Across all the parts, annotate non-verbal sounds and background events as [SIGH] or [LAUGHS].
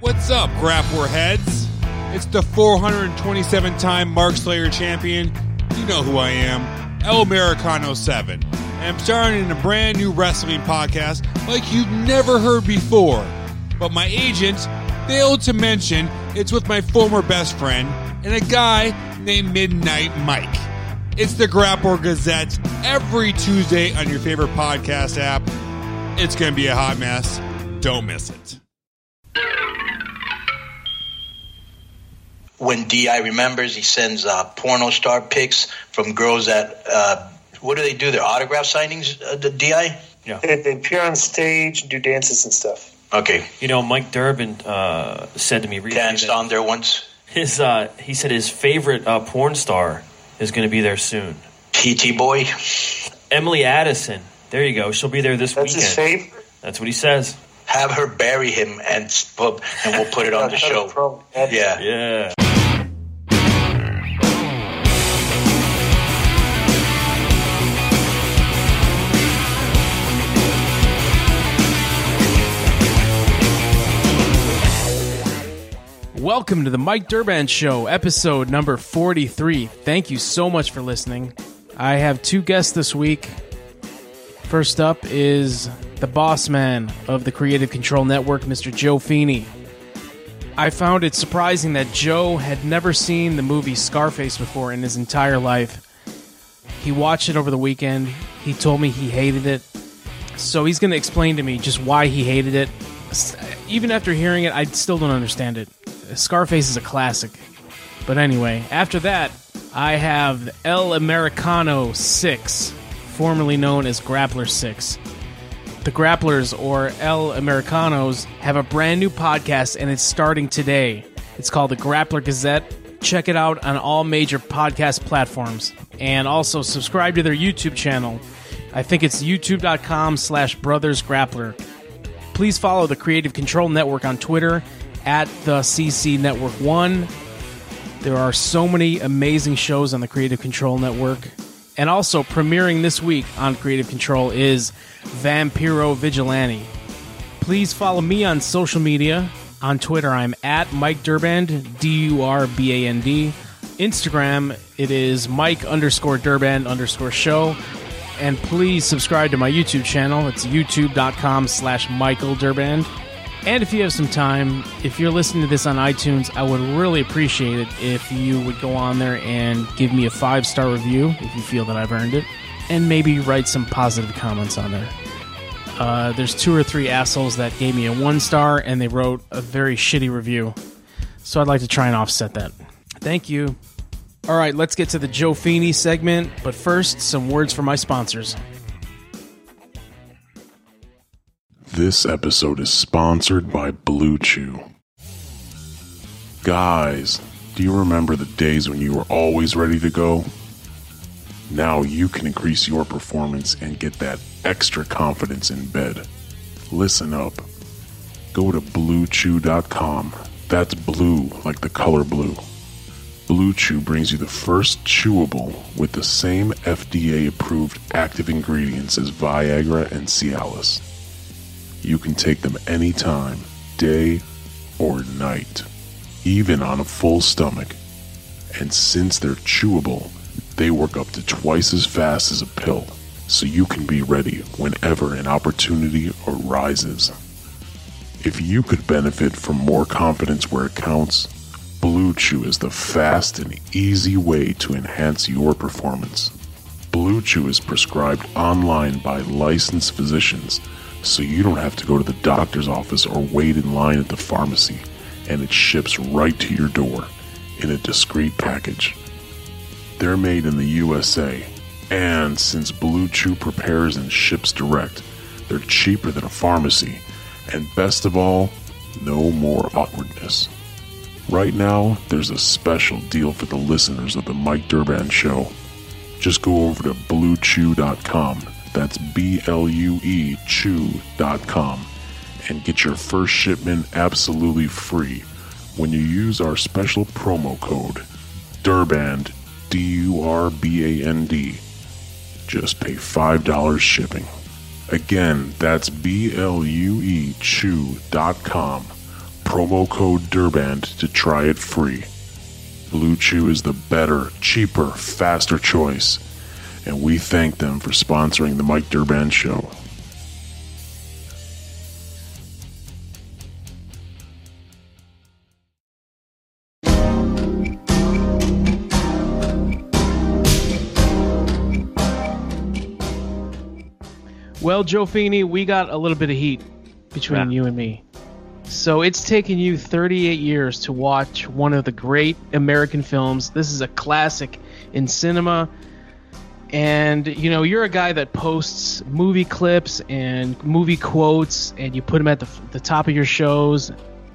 What's up, grappler heads? It's the 427 time Mark Slayer champion. You know who I am, El Americano 7. And I'm starting in a brand new wrestling podcast like you've never heard before. But my agent failed to mention it's with my former best friend and a guy named Midnight Mike. It's the Grappler Gazette every Tuesday on your favorite podcast app. It's going to be a hot mess. Don't miss it. When Di remembers, he sends uh, porno star pics from girls that uh, what do they do? Their autograph signings. Uh, the Di. They, they appear on stage, and do dances and stuff. Okay, You know, Mike Durband uh, said to me recently danced on there once. his uh, he said his favorite uh, porn star is going to be there soon. TT boy. Emily Addison. There you go. She'll be there this That's weekend. That's his favorite. That's what he says. Have her bury him and and we'll put it on [LAUGHS] the show. Yeah. Yeah. Welcome to the Mike Durband Show, episode number 43. Thank you so much for listening. I have two guests this week. First up is the boss man of the Creative Control Network, Mr. Joe Feeney. I found it surprising that Joe had never seen the movie Scarface before in his entire life. He watched it over the weekend. He told me he hated it. So he's going to explain to me just why he hated it. Even after hearing it, I still don't understand it. Scarface is a classic. But anyway, after that, I have El Americano 6, formerly known as Grappler 6. The Grapplers, or El Americanos, have a brand new podcast and it's starting today. It's called the Grappler Gazette. Check it out on all major podcast platforms. And also subscribe to their YouTube channel. I think it's youtube.com slash brothers grappler. Please follow the Creative Control Network on Twitter at the CC Network One. There are so many amazing shows on the Creative Control Network. And also premiering this week on Creative Control is Vampiro Vigilante. Please follow me on social media. On Twitter, I'm at Mike Durband, D U R B A N D. Instagram, it is Mike underscore Durband underscore show. And please subscribe to my YouTube channel. It's youtube.com slash Michael Durband. And if you have some time, if you're listening to this on iTunes, I would really appreciate it if you would go on there and give me a five star review if you feel that I've earned it. And maybe write some positive comments on there. Uh, there's two or three assholes that gave me a one star and they wrote a very shitty review. So I'd like to try and offset that. Thank you. All right, let's get to the Joe Feeney segment, but first, some words from my sponsors. This episode is sponsored by Blue Chew. Guys, do you remember the days when you were always ready to go? Now you can increase your performance and get that extra confidence in bed. Listen up. Go to bluechew.com. That's blue like the color blue. Blue Chew brings you the first chewable with the same FDA approved active ingredients as Viagra and Cialis. You can take them anytime, day or night, even on a full stomach. And since they're chewable, they work up to twice as fast as a pill, so you can be ready whenever an opportunity arises. If you could benefit from more confidence where it counts, Blue Chew is the fast and easy way to enhance your performance. Blue Chew is prescribed online by licensed physicians, so you don't have to go to the doctor's office or wait in line at the pharmacy, and it ships right to your door in a discreet package. They're made in the USA, and since Blue Chew prepares and ships direct, they're cheaper than a pharmacy, and best of all, no more awkwardness. Right now, there's a special deal for the listeners of the Mike Durband Show. Just go over to bluechew.com, that's B L U E Chew.com, and get your first shipment absolutely free when you use our special promo code DURBAND, D U R B A N D. Just pay $5 shipping. Again, that's B L U E Chew.com. promo code DURBAND to try it free. Blue Chew is the better, cheaper, faster choice, and we thank them for sponsoring the Mike Durband Show. Well, Joe Feeney, we got a little bit of heat between Yeah. you and me. So it's taken you 38 years to watch one of the great American films. This is a classic in cinema. And, you know, you're a guy that posts movie clips and movie quotes, and you put them at the, the top of your shows.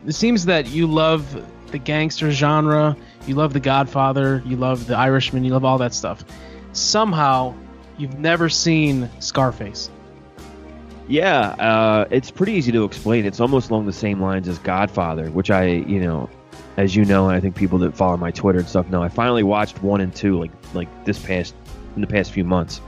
It seems that you love the gangster genre, you love The Godfather, you love The Irishman, you love all that stuff. Somehow, you've never seen Scarface. Yeah, uh, it's pretty easy to explain. It's almost along the same lines as Godfather, which I, you know, as you know, and I think people that follow my Twitter and stuff know, I finally watched one and two like like this past in the past few months,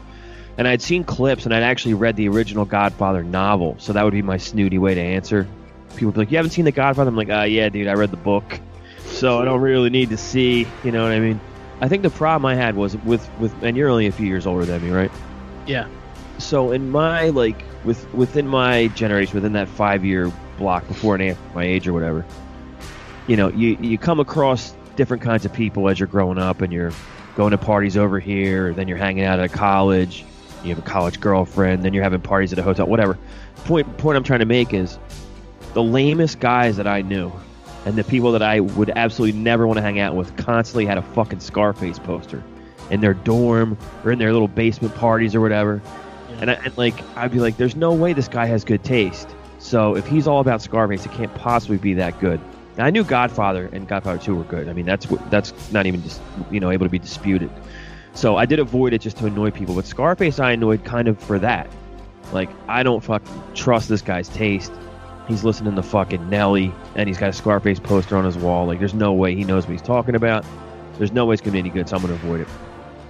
and I'd seen clips and I'd actually read the original Godfather novel, so that would be my snooty way to answer. People would be like, "You haven't seen the Godfather?" I'm like, "Ah, yeah, dude, I read the book, so I don't really need to see." You know what I mean? I think the problem I had was with with, and you're only a few years older than me, right? Yeah. so in my like with within my generation within that five year block before and after my age or whatever you know you you come across different kinds of people as you're growing up and you're going to parties over here then you're hanging out at a college you have a college girlfriend then you're having parties at a hotel whatever point point i'm trying to make is the lamest guys that i knew and the people that i would absolutely never want to hang out with constantly had a fucking scarface poster in their dorm or in their little basement parties or whatever and, I, and like I'd be like, "There's no way this guy has good taste." So if he's all about Scarface, it can't possibly be that good. I knew Godfather and Godfather Two were good. I mean, that's that's not even just you know able to be disputed. So I did avoid it just to annoy people. But Scarface, I annoyed kind of for that. Like I don't fucking trust this guy's taste. He's listening to fucking Nelly, and he's got a Scarface poster on his wall. Like, there's no way he knows what he's talking about. There's no way it's gonna be any good. So I'm gonna avoid it.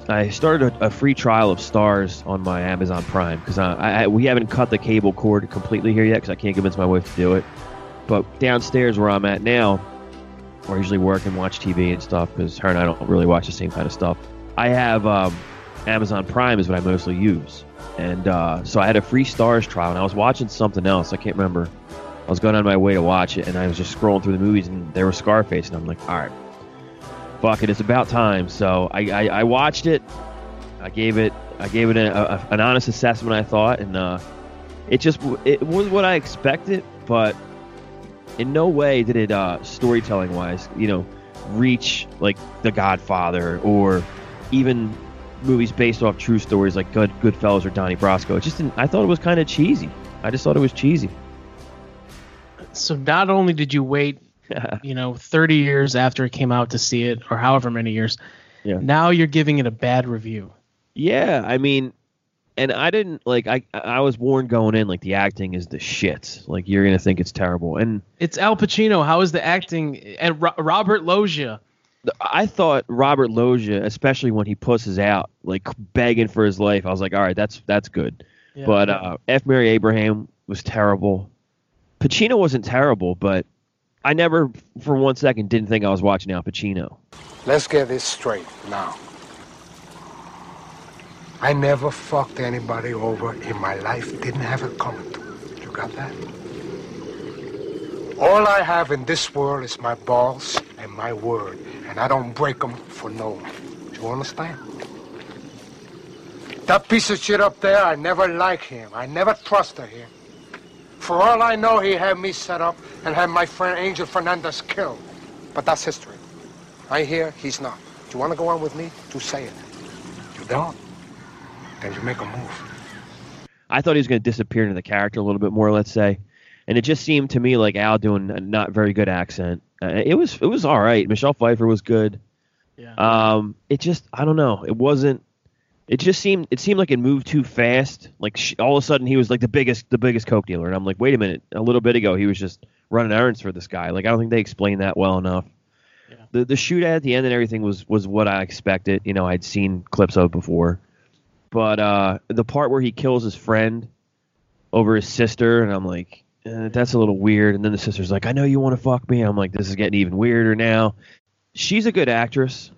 I started a, a free trial of Starz on my Amazon Prime because uh, I, I, we haven't cut the cable cord completely here yet because I can't convince my wife to do it. But downstairs where I'm at now, I usually work and watch TV and stuff because her and I don't really watch the same kind of stuff. I have um, Amazon Prime is what I mostly use, and uh, so I had a free Starz trial and I was watching something else. I can't remember. I was going on my way to watch it and I was just scrolling through the movies and there was Scarface and I'm like, all right, fuck it, it's about time. So I, I, I watched it. I gave it I gave it a, a, an honest assessment. I thought, and uh, it just it was what I expected, but in no way did it uh, storytelling wise, you know, reach like The Godfather or even movies based off true stories like Good Goodfellas or Donnie Brasco. It just didn't, I thought it was kind of cheesy. I just thought it was cheesy. So not only did you wait, [LAUGHS] you know, 30 years after it came out to see it, or however many years, Yeah. now you're giving it a bad review. Yeah, I mean, and I didn't like. I I was warned going in like the acting is the shit. Like you're gonna think it's terrible, and It's Al Pacino. How is the acting? And Ro- Robert Loggia. I thought Robert Loggia, especially when he pusses out like begging for his life, I was like, all right, that's that's good. Yeah. But uh, F. Murray Abraham was terrible. Pacino wasn't terrible, but I never for one second didn't think I was watching Al Pacino. Let's get this straight now. I never fucked anybody over in my life. Didn't have coming to. You got that? All I have in this world is my balls and my word, and I don't break them for no one. Do you understand? That piece of shit up there, I never liked him. I never trusted him. For all I know, he had me set up and had my friend Angel Fernandez killed. But that's history. I hear he's not. Do you want to go on with me? To say it. You don't? Then you make a move. I thought he was going to disappear into the character a little bit more, let's say, and it just seemed to me like Al doing a not very good accent. Uh, it was it was all right. Michelle Pfeiffer was good. Yeah. Um, it just I don't know. It wasn't. It just seemed it seemed like it moved too fast. Like sh- all of a sudden he was like the biggest the biggest coke dealer, and I'm like, wait a minute. A little bit ago he was just running errands for this guy. Like I don't think they explained that well enough. The the shootout at the end and everything was was what I expected. You know, I'd seen clips of before, but uh, the part where he kills his friend over his sister, and I'm like, uh, that's a little weird. And then the sister's like, I know you want to fuck me. I'm like, this is getting even weirder now. She's a good actress,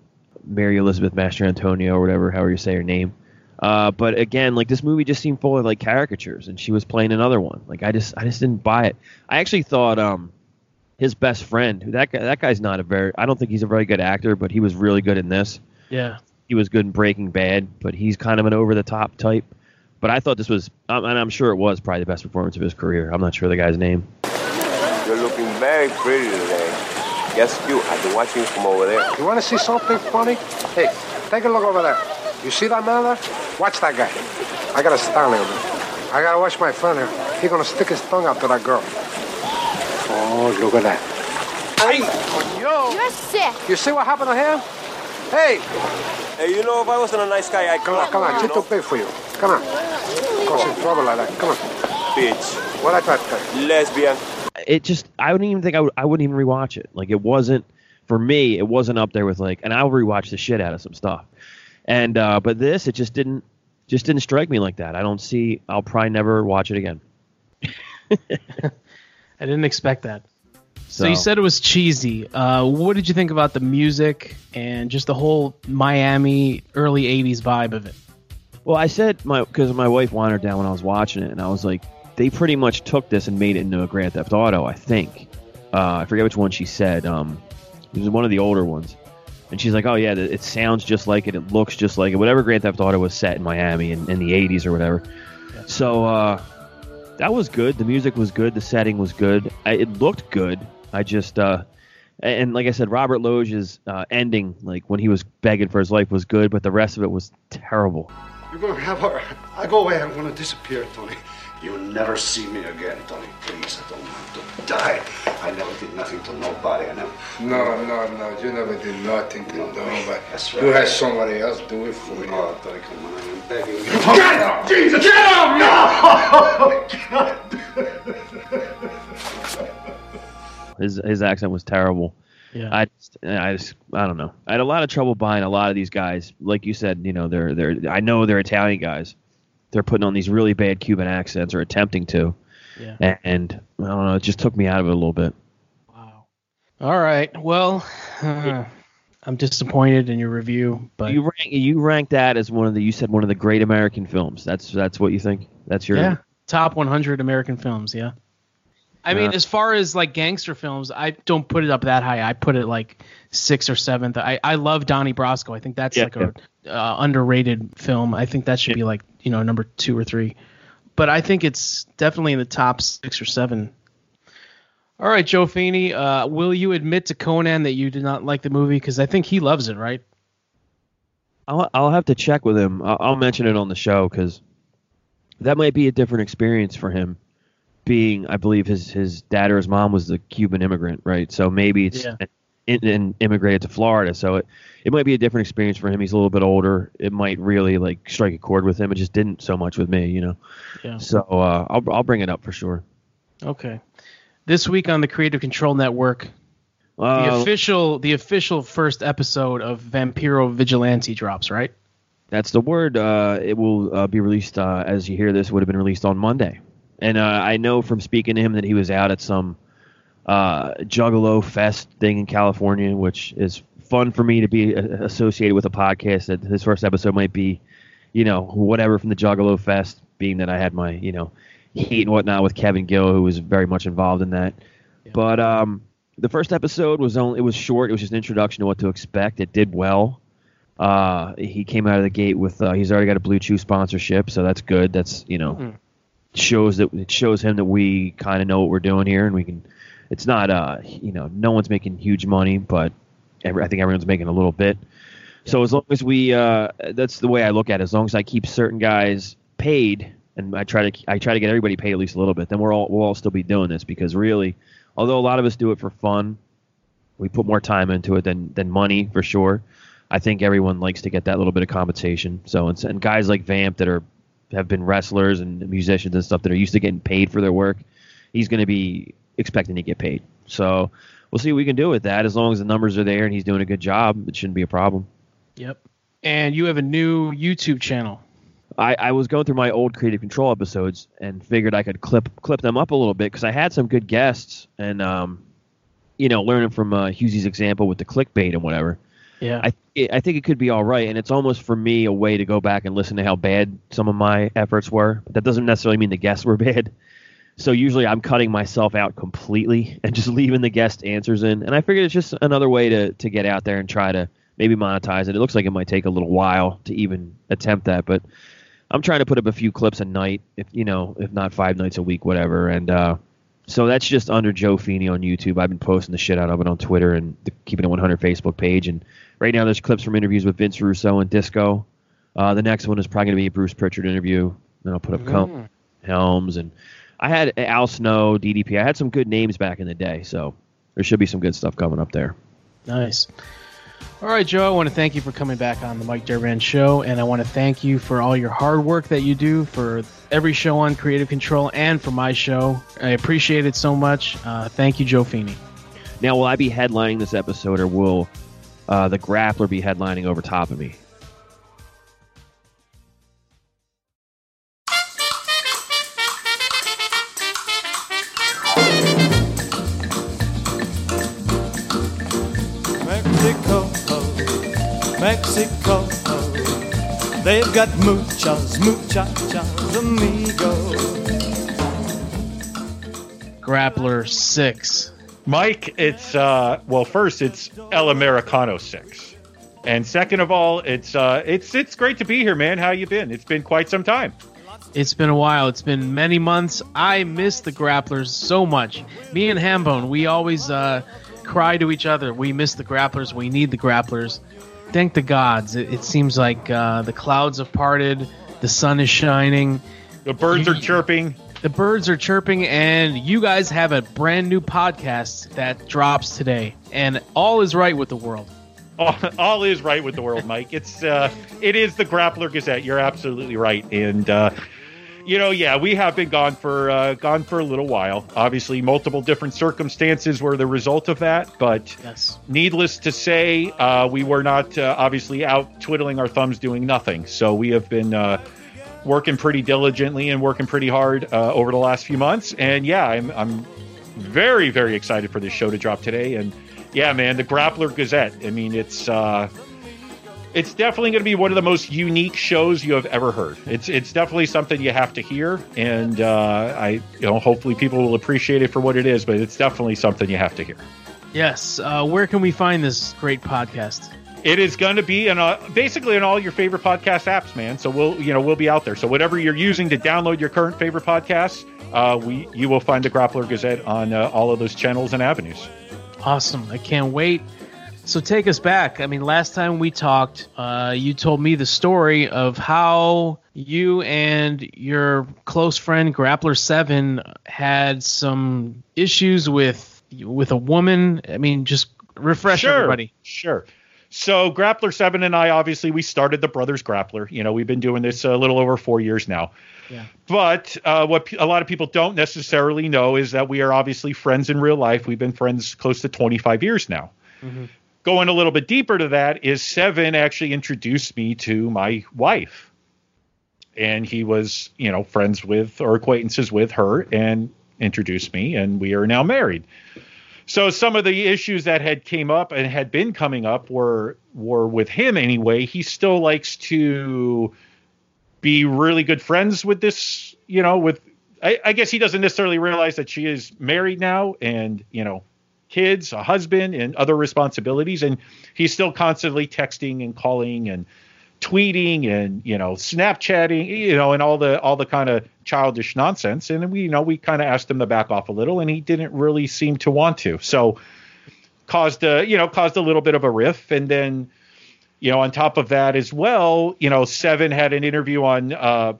Mary Elizabeth Mastrantonio or whatever, however you say her name. Uh, but again, like this movie just seemed full of like caricatures, and she was playing another one. Like I just, I just didn't buy it. I actually thought, um, his best friend, who that guy, that guy's not a very, I don't think he's a very good actor, but he was really good in this. Yeah. He was good in Breaking Bad, but he's kind of an over the top type. But I thought this was, um, and I'm sure it was probably the best performance of his career. I'm not sure the guy's name. You're looking very pretty today. Yes, you. I've been watching from over there. You want to see something funny? Hey, take a look over there. You see that man there? Watch that guy. I gotta stand him. I gotta watch my friend here. He gonna stick his tongue out to that girl. Oh, look at that. Hey, yo. You're sick. You see what happened to him? Hey, Hey, you know, if I wasn't a nice guy, I'd come on, come on. She's too big for you. Come on. Cause in trouble like that. Come on. Bitch. What I try to tell? Lesbian. It just, I wouldn't even think I would, I wouldn't even rewatch it. Like it wasn't, for me, it wasn't up there with like, and I'll rewatch the shit out of some stuff. And, uh, but this, it just didn't, just didn't strike me like that. I don't see, I'll probably never watch it again. [LAUGHS] [LAUGHS] I didn't expect that. So, So- you said it was cheesy. Uh, what did you think about the music and just the whole Miami early '80s vibe of it? Well, I said my because my wife wandered down when I was watching it, and I was like, they pretty much took this and made it into a Grand Theft Auto. I think uh, I forget which one she said. Um, it was one of the older ones, and she's like, oh yeah, it sounds just like it. It looks just like it. Whatever Grand Theft Auto was set in Miami in, in the '80s or whatever. So uh, that was good. The music was good. The setting was good. I, it looked good. I just uh, and like I said, Robert Loggia's uh, ending, like when he was begging for his life, was good, but the rest of it was terrible. You're gonna have her. I go away. I'm gonna disappear, Tony. You'll never see me again, Tony. Please, I don't want to die. I never did nothing to nobody. I never. No, no, no. You never did nothing to nobody. That's You had somebody else do it for you. Oh, Tony, come on. I'm begging you. Get up! Jesus! Get up! [LAUGHS] [LAUGHS] [LAUGHS] His his accent was terrible. Yeah. I just, I just I don't know. I had a lot of trouble buying a lot of these guys. Like you said, you know, they're they're I know they're Italian guys. They're putting on these really bad Cuban accents or attempting to. Yeah. And, and I don't know, it just took me out of it a little bit. Wow. All right. Well, uh, I'm disappointed in your review, but you rank you rank that as one of the you said one of the great American films. That's that's what you think. That's your yeah, top 100 American films. Yeah. I mean, as far as like gangster films, I don't put it up that high. I put it like sixth or seventh. I, I love Donnie Brasco. I think that's Yeah, like a uh, underrated film. I think that should be like you know number two or three. But I think it's definitely in the top six or seven. All right, Joe Feeney, uh, will you admit to Conan that you did not like the movie? Because I think he loves it, right? I'll I'll have to check with him. I'll, I'll mention it on the show because that might be a different experience for him. Being, I believe his his dad or his mom was the Cuban immigrant, right? So maybe it's Yeah. in, in, immigrated to Florida. So it it might be a different experience for him. He's a little bit older. It might really like strike a chord with him. It just didn't so much with me, you know. Yeah. So uh, I'll I'll bring it up for sure. Okay. This week on the Creative Control Network, the Uh, official the official first episode of Vampiro Vigilante drops, right? That's the word. Uh, it will uh, be released uh, as you hear this. Would have been released on Monday, and uh, I know from speaking to him that he was out at some uh, Juggalo Fest thing in California, which is fun for me to be uh, associated with a podcast. That his first episode might be, you know, whatever from the Juggalo Fest, being that I had my, you know, heat and whatnot with Kevin Gill, who was very much involved in that. But um, the first episode was only it was short. It was just an introduction to what to expect. It did well. Uh, he came out of the gate with uh, he's already got a Blue Chew sponsorship, so that's good. That's you know Mhm. Shows that it shows him that we kind of know what we're doing here, and we can. It's not uh you know no one's making huge money, but every, I think everyone's making a little bit. So as long as we uh that's the way I look at it. As long as I keep certain guys paid, and I try to I try to get everybody paid at least a little bit, then we're all we'll all still be doing this because really, although a lot of us do it for fun, we put more time into it than than money for sure. I think everyone likes to get that little bit of compensation. So and, and guys like Vamp that are have been wrestlers and musicians and stuff that are used to getting paid for their work, he's going to be expecting to get paid. So we'll see what we can do with that. As long as the numbers are there and he's doing a good job, it shouldn't be a problem. Yep. And you have a new YouTube channel. I, I was going through my old creative control episodes and figured I could clip clip them up a little bit because I had some good guests and um, you know, learning from uh, Hughesy's example with the clickbait and whatever. Yeah. I it, I think it could be all right, and it's almost for me a way to go back and listen to how bad some of my efforts were. But that doesn't necessarily mean the guests were [LAUGHS] bad. So usually I'm cutting myself out completely [LAUGHS] and just leaving the guest answers in. And I figured it's just another way to to get out there and try to maybe monetize it. It looks like it might take a little while to even attempt that, but I'm trying to put up a few clips a night, if you know, if not five nights a week, whatever. And uh, so that's just under Joe Feeney on YouTube. I've been posting the shit out of it on Twitter and the Keeping It 100 Facebook page. And right now there's clips from interviews with Vince Russo and Disco. Uh, the next one is probably going to be a Bruce Pritchard interview. Then I'll put up Mm. Helms and I had Al Snow, DDP. I had some good names back in the day, so there should be some good stuff coming up there. Nice. All right, Joe, I want to thank you for coming back on the Mike Durband Show, and I want to thank you for all your hard work that you do for every show on Creative Control and for my show. I appreciate it so much. Uh, thank you, Joe Feeney. Now, will I be headlining this episode, or will uh, the Grappler be headlining over top of me? Mexico. They've got muchas, muchachas, amigo. Grappler 6. Mike, it's uh well first it's El Americano six. And second of all, it's uh it's it's great to be here, man. How you been? It's been quite some time. It's been a while. It's been many months. I miss the grapplers so much. Me and Hambone, we always uh, cry to each other. We miss the grapplers. We need the grapplers. Thank the gods. It, it seems like uh, the clouds have parted. The sun is shining. The birds are chirping. The birds are chirping, and you guys have a brand new podcast that drops today. And all is right with the world. All, all is right with the world, Mike. It's uh it is the Grappler Gazette. You're absolutely right. And uh you know, yeah, we have been gone for uh, gone for a little while. Obviously, multiple different circumstances were the result of that. But yes. needless to say, uh, we were not uh, obviously out twiddling our thumbs doing nothing. So we have been uh, working pretty diligently and working pretty hard uh, over the last few months. And yeah, I'm I'm very very excited for this show to drop today. And yeah, man, the Grappler Gazette. I mean, it's. It's definitely going to be one of the most unique shows you have ever heard. It's it's definitely something you have to hear, and uh, I you know hopefully people will appreciate it for what it is. But it's definitely something you have to hear. Yes. Uh, where can we find this great podcast? It is going to be in uh, basically in all your favorite podcast apps, man. So we'll you know we'll be out there. So whatever you're using to download your current favorite podcasts, uh, we you will find the Grappler Gazette on uh, all of those channels and avenues. Awesome. I can't wait. So take us back. I mean, last time we talked, uh, you told me the story of how you and your close friend Grappler Seven had some issues with with a woman. I mean, just refresh Sure. everybody. Sure. So Grappler Seven and I obviously we started the Brothers Grappler. You know we've been doing this a little over four years now. Yeah. But uh, what pe- a lot of people don't necessarily know is that we are obviously friends in real life. We've been friends close to 25 years now. Going a little bit deeper to that is Seven actually introduced me to my wife. And he was, you know, friends with or acquaintances with her and introduced me, and we are now married. So some of the issues that had came up and had been coming up were were with him anyway. He still likes to be really good friends with this, you know, with I, I guess he doesn't necessarily realize that she is married now and, you know, kids, a husband, and other responsibilities. And he's still constantly texting and calling and tweeting and, you know, Snapchatting, you know, and all the all the kind of childish nonsense. And we, you know, we kind of asked him to back off a little and he didn't really seem to want to. So caused a, you know, caused a little bit of a riff. And then, you know, on top of that as well, you know, Seven had an interview on uh,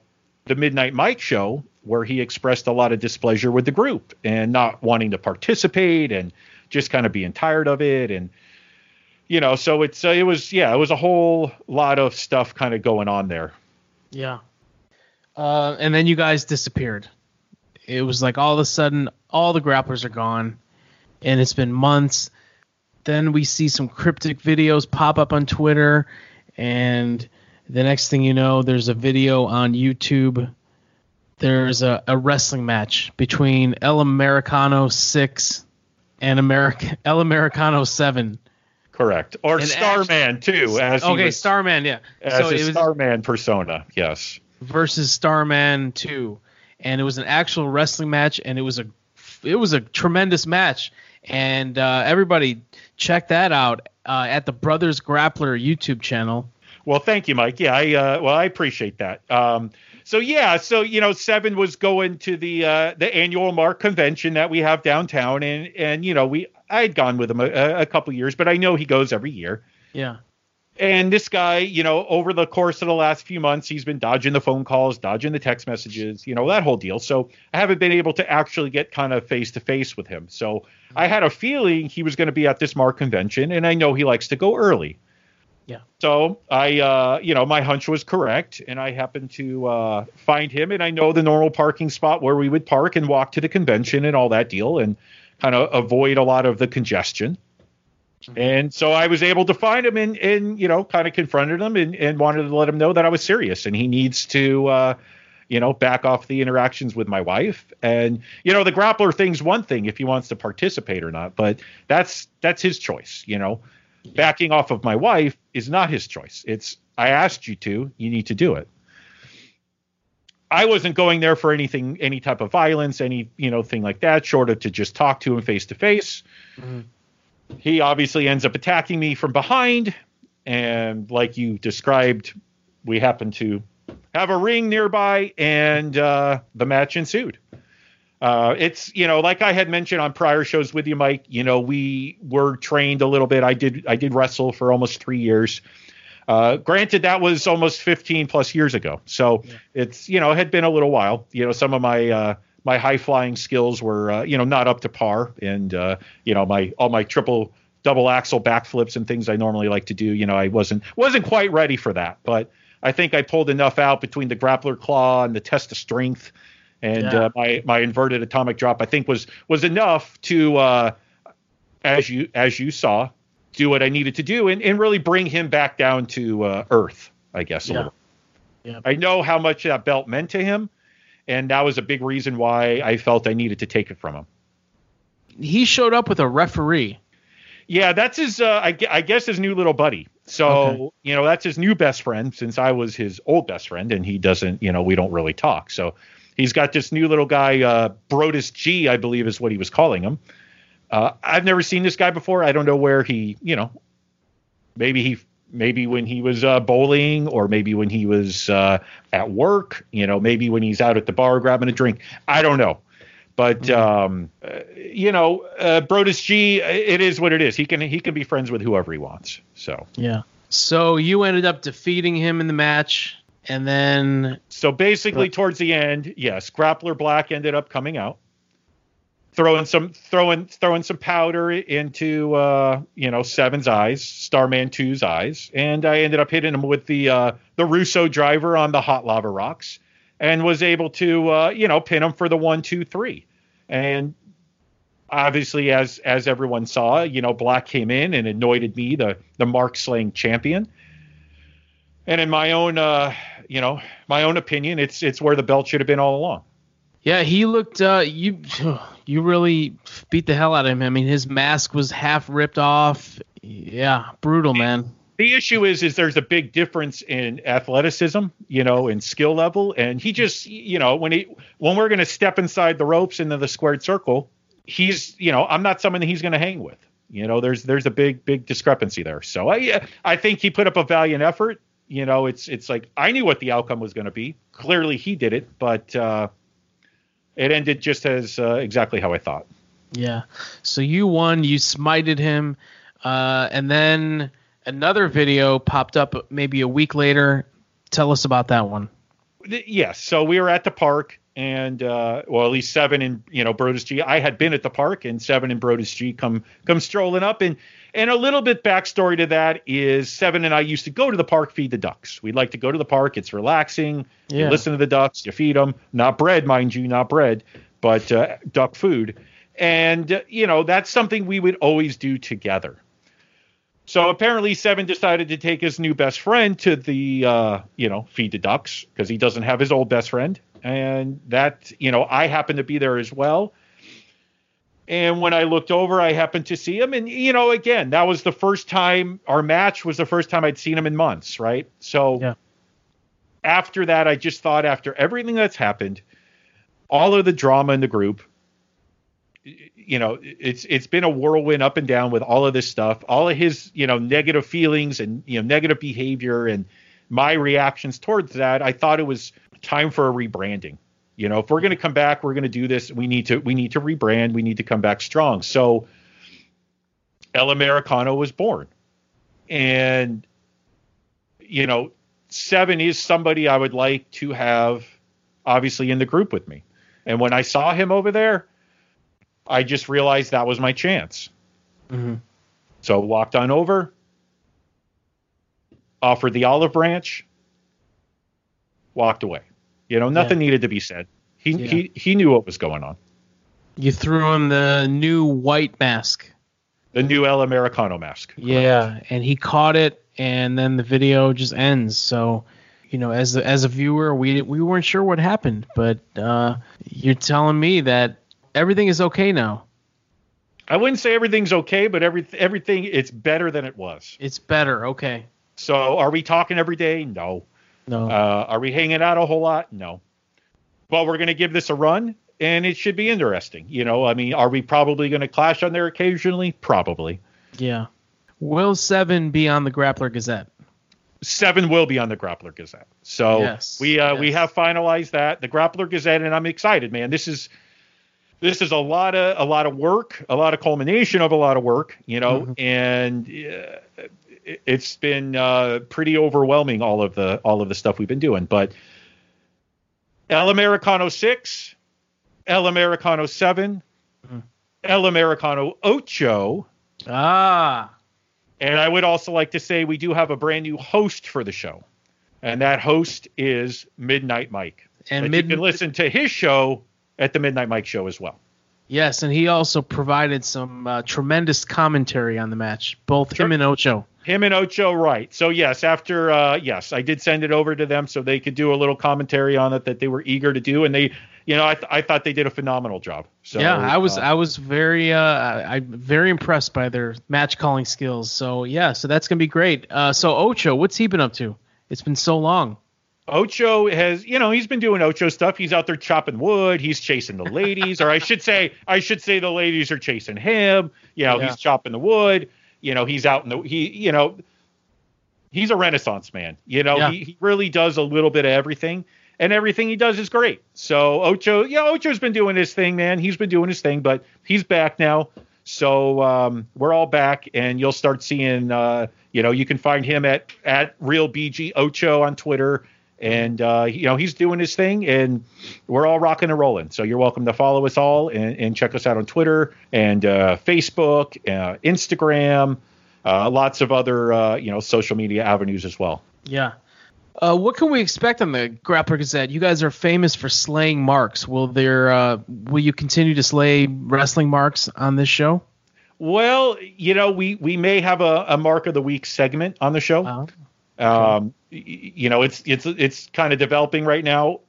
the Midnight Mike show where he expressed a lot of displeasure with the group and not wanting to participate and just kind of being tired of it and you know so it's uh, it was yeah it was a whole lot of stuff kind of going on there Yeah. Uh, and then you guys disappeared. It was like all of a sudden, all the grapplers are gone, and it's been months. Then we see some cryptic videos pop up on Twitter, and The next thing you know, there's a video on YouTube. There's a, a wrestling match between El Americano 6 and America, [LAUGHS] El Americano 7. Correct. Or And Starman too, as okay, was- Starman, yeah. as so a it was Starman persona. Yes. versus Starman 2, and it was an actual wrestling match, and it was a it was a tremendous match, and uh, everybody check that out uh, at the Brothers Grappler YouTube channel. Well, thank you, Mike. Yeah, I uh, well, I appreciate that. Um, so yeah, so you know, Seven was going to the uh, the annual Mark convention that we have downtown, and and you know, we I had gone with him a, a couple years, but I know he goes every year. Yeah. And this guy, you know, over the course of the last few months, he's been dodging the phone calls, dodging the text messages, you know, that whole deal. So I haven't been able to actually get kind of face to face with him. So I had a feeling he was going to be at this Mark convention, and I know he likes to go early. Yeah. So I, uh, you know, my hunch was correct, and I happened to uh, find him, and I know the normal parking spot where we would park and walk to the convention and all that deal, and kind of avoid a lot of the congestion. And so I was able to find him and, and you know, kind of confronted him and, and wanted to let him know that I was serious and he needs to, uh, you know, back off the interactions with my wife. And, you know, the grappler thing's one thing if he wants to participate or not, but that's, that's his choice. You know, backing off of my wife is not his choice. It's, I asked you to, you need to do it. I wasn't going there for anything, any type of violence, any, you know, thing like that, short of to just talk to him face to face he obviously ends up attacking me from behind and like you described we happen to have a ring nearby and uh, the match ensued uh, it's you know like i had mentioned on prior shows with you mike you know we were trained a little bit. I did i did wrestle for almost three years. Uh, granted that was almost 15 plus years ago. So it's you know it had been a little while. You know some of my uh, my high flying skills were uh, you know not up to par. And uh, you know my all my triple double axle backflips and things I normally like to do you know I wasn't wasn't quite ready for that. But I think I pulled enough out between the grappler claw and the test of strength and Yeah. uh, my my inverted atomic drop I think was was enough to uh, as you as you saw do what I needed to do and, and really bring him back down to uh, earth I guess a Yeah. little Yeah. I know how much that belt meant to him and that was a big reason why I felt I needed to take it from him. He showed up with a referee. Yeah, that's his. Uh, I, I guess his new little buddy. So Okay. you know, that's his new best friend since I was his old best friend, and he doesn't. You know, we don't really talk. So he's got this new little guy, uh, Brodus G, I believe is what he was calling him. Uh, I've never seen this guy before. I don't know where he. You know, maybe he. Maybe when he was uh, bowling, or maybe when he was uh, at work. You know, maybe when he's out at the bar grabbing a drink. I don't know. But um, uh, you know, uh, Brodus G, it is what it is. He can he can be friends with whoever he wants. So Yeah. So you ended up defeating him in the match, and then so basically, towards the end, yes, Grappler Black ended up coming out, throwing some throwing throwing some powder into uh, you know Seven's eyes, Starman 2's eyes, and I ended up hitting him with the uh, the Russo driver on the hot lava rocks, and was able to uh, you know pin him for the one two three, and obviously as as everyone saw, you know Black came in and anointed me the the mark slaying champion. And in my own, uh, you know, my own opinion, it's it's where the belt should have been all along. yeah, he looked. Uh, you [SIGHS] you really beat the hell out of him. I mean, his mask was half ripped off. Yeah, brutal, man. The issue is, is there's a big difference in athleticism, you know, and skill level, and he just, you know, when he when we're going to step inside the ropes into the squared circle, he's, you know, I'm not someone that he's going to hang with. You know, there's there's a big big discrepancy there. So I I think he put up a valiant effort. You know, it's it's like I knew what the outcome was going to be. Clearly, he did it, but uh, it ended just as uh, exactly how I thought. Yeah. So you won. You smited him, uh, and then another video popped up maybe a week later. Tell us about that one. Yes so we were at the park and uh well at least seven and you know brodus g. I had been at the park and seven and brodus g come come strolling up. And and a little bit backstory to that is seven and i used to go to the park feed the ducks. We'd like to go to the park. It's relaxing. You listen to the ducks you feed them not bread mind you not bread but uh, duck food. And uh, you know that's something we would always do together. So apparently, Seven decided to take his new best friend to the, uh, you know, feed the ducks because he doesn't have his old best friend. And that, you know, I happened to be there as well. And when I looked over, I happened to see him. And, you know, again, that was the first time our match was the first time I'd seen him in months, right? So Yeah. after that, I just thought, after everything that's happened, all of the drama in the group, you know, it's it's been a whirlwind up and down with all of this stuff, all of his, you know, negative feelings and you know negative behavior and my reactions towards that. I thought it was time for a rebranding. You know, if we're going to come back, we're going to do this. We need to we need to rebrand. We need to come back strong. So El Americano was born, and you know, Seven is somebody I would like to have obviously in the group with me. And when I saw him over there, I just realized that was my chance. Mm-hmm. So walked on over, offered the olive branch, walked away. You know, nothing needed to be said. He Yeah. he he knew what was going on. You threw him the new white mask. The new El Americano mask. Yeah, and he caught it, and then the video just ends. So, you know, as a, as a viewer, we we weren't sure what happened, but uh, you're telling me that everything is okay now. I wouldn't say everything's okay, but every everything it's better than it was. It's better. Okay. So are we talking every day? No. No. Uh, are we hanging out a whole lot? No. But we're going to give this a run, and it should be interesting. You know, I mean, are we probably going to clash on there occasionally? Probably. Yeah. Will Seven be on the Grappler Gazette? Seven will be on the Grappler Gazette. So Yes, we uh, we have finalized that the Grappler Gazette, and I'm excited, man. This is this is a lot of a lot of work, a lot of culmination of a lot of work, you know, Mm-hmm. and uh, it- it's been uh, pretty overwhelming all of the all of the stuff we've been doing. But El Americano six, El Americano 7 Mm-hmm. El Americano ocho. Ah. And I would also like to say we do have a brand new host for the show, and that host is Midnight Mike. And Mid- you can listen to his show at the Midnight Mike show as well. Yes, and he also provided some uh, tremendous commentary on the match, both him and Ocho. Him and Ocho, right? So yes, after uh, yes, I did send it over to them so they could do a little commentary on it that they were eager to do, and they, you know, I, th- I thought they did a phenomenal job. So yeah, I was uh, I was very uh I very impressed by their match calling skills. So yeah, so that's gonna be great. Uh, so Ocho, what's he been up to? It's been so long. Ocho has, you know, he's been doing Ocho stuff. He's out there chopping wood. He's chasing the ladies, or I should say, I should say the ladies are chasing him. You know, Yeah. he's chopping the wood. You know, he's out in the he, you know, he's a renaissance man. You know, Yeah. he, he really does a little bit of everything, and everything he does is great. So Ocho, yeah, Ocho's been doing his thing, man. He's been doing his thing, but he's back now. So um, we're all back, and you'll start seeing. Uh, you know, you can find him at at real BG Ocho on Twitter, and uh, you know he's doing his thing, and we're all rocking and rolling. So you're welcome to follow us all and, and check us out on Twitter and uh, Facebook, uh, Instagram, uh, lots of other uh, you know social media avenues as well. Yeah. Uh, what can we expect on the Grappler Gazette? You guys are famous for slaying marks. Will there uh, will you continue to slay wrestling marks on this show? Well, you know, we we may have a, a mark of the week segment on the show. Um, you know, it's it's it's kind of developing right now.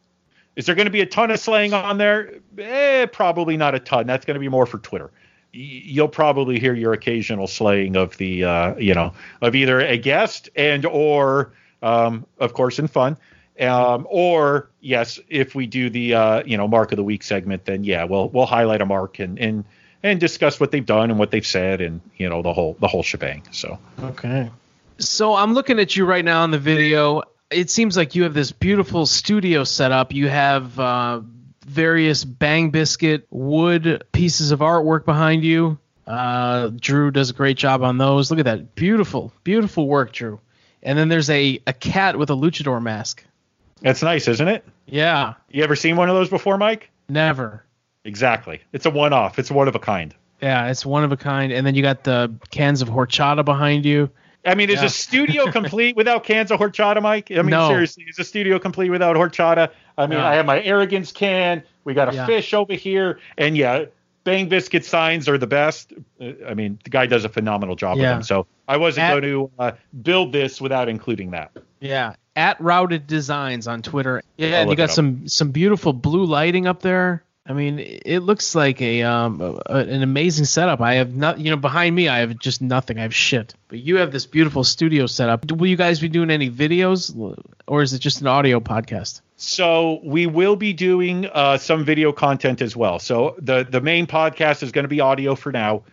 Is there going to be a ton of slaying on there? Eh, probably not a ton. That's going to be more for Twitter. You'll probably hear your occasional slaying of the, uh, you know, of either a guest and or, um, of course, in fun, um, or yes, if we do the, uh, you know, mark of the week segment, then yeah, we'll we'll highlight a mark and and and discuss what they've done and what they've said and you know the whole the whole shebang. So. Okay. So I'm looking at you right now in the video. It seems like you have this beautiful studio set up. You have uh, various Bang Biscuit wood pieces of artwork behind you. Uh, Drew does a great job on those. Look at that. Beautiful, beautiful work, Drew. And then there's a, a cat with a luchador mask. That's nice, isn't it? Yeah. You ever seen one of those before, Mike? Never. Exactly. It's a one off. It's one of a kind. Yeah, it's one of a kind. And then you got the cans of horchata behind you. I mean, is Yeah. a studio [LAUGHS] complete without cans of horchata, Mike? I mean, No. seriously, is a studio complete without horchata? I mean, No. I have my arrogance can. We got a Yeah. fish over here, and yeah, Bang Biscuit signs are the best. I mean, the guy does a phenomenal job with them. So I wasn't At- going to uh, build this without including that. Yeah, at Routed Designs on Twitter. Yeah, I'll and you got some some beautiful blue lighting up there. I mean, it looks like a um a, an amazing setup. I have not, you know, behind me I have just nothing. I have shit. But you have this beautiful studio setup. Will you guys be doing any videos, or is it just an audio podcast? So we will be doing uh, some video content as well. So the the main podcast is going to be audio for now.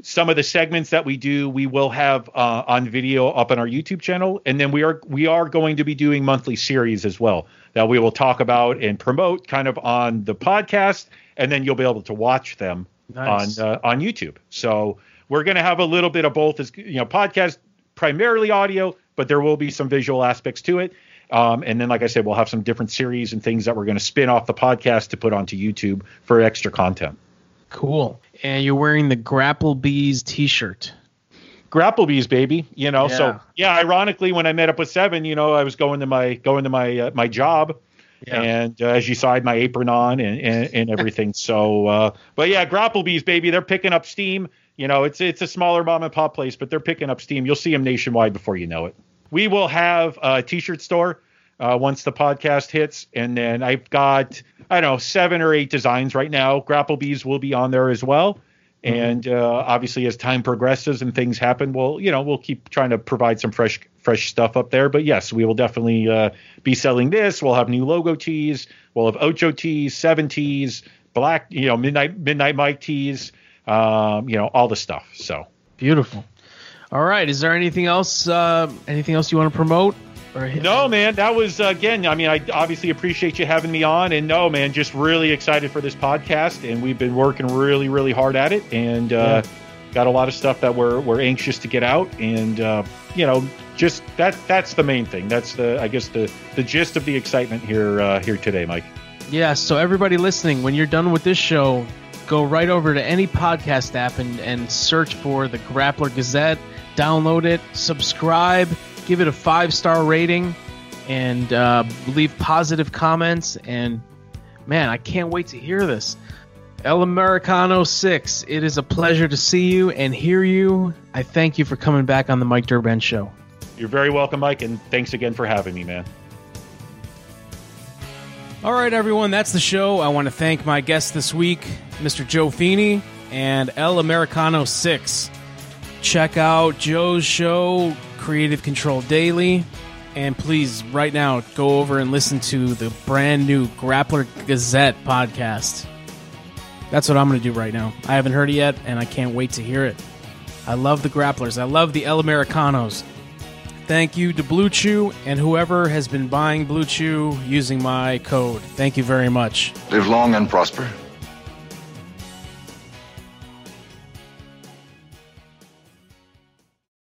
Some of the segments that we do, we will have uh, on video up on our YouTube channel, and then we are we are going to be doing monthly series as well that we will talk about and promote kind of on the podcast, and then you'll be able to watch them Nice. on uh, on YouTube. So we're going to have a little bit of both, as you know, podcast primarily audio, but there will be some visual aspects to it. Um, and then, like I said, we'll have some different series and things that we're going to spin off the podcast to put onto YouTube for extra content. Cool. And you're wearing the Grapplebees T-shirt. Grapplebees, baby. You know, Yeah. so yeah. Ironically, when I met up with Seven, you know, I was going to my going to my uh, my job, Yeah. and uh, as you saw, I had my apron on and and, and everything. so, uh, but yeah, Grapplebees, baby, they're picking up steam. You know, it's it's a smaller mom and pop place, but they're picking up steam. You'll see them nationwide before you know it. We will have a t-shirt store uh, once the podcast hits, and then I've got I don't know seven or eight designs right now. Grapplebees will be on there as well. And uh, obviously, as time progresses and things happen, we'll you know we'll keep trying to provide some fresh fresh stuff up there. But yes, we will definitely uh, be selling this. We'll have new logo tees. We'll have Ocho tees, seven tees, black you know midnight midnight Mike tees. Um, you know all the stuff. So Beautiful. All right. Is there anything else? Uh, anything else you want to promote? No, man, that was uh, again. I mean, I obviously appreciate you having me on, and no, man, just really excited for this podcast, and we've been working really, really hard at it, and uh, got a lot of stuff that we're we're anxious to get out, and uh, you know, just that that's the main thing. That's the I guess the the gist of the excitement here uh, here today, Mike. Yeah, so everybody listening, when you're done with this show, go right over to any podcast app and, and search for the Grappler Gazette, download it, subscribe, give it a five star rating, and uh, leave positive comments. And man, I can't wait to hear this. El Americano 6, it is a pleasure to see you and hear you. I thank you for coming back on the Mike Durband Show. You're very welcome, Mike, and thanks again for having me, man. All right, everyone, that's the show. I want to thank my guests this week, Mr. Joe Feeney and El Americano 6. Check out Joe's show, Creative Control Daily. And please, right now, go over and listen to the brand new Grappler Gazette podcast. That's what I'm going to do right now. I haven't heard it yet, and I can't wait to hear it. I love the Grapplers. I love the El Americanos. Thank you to BlueChew and whoever has been buying BlueChew using my code. Thank you very much. Live long and prosper.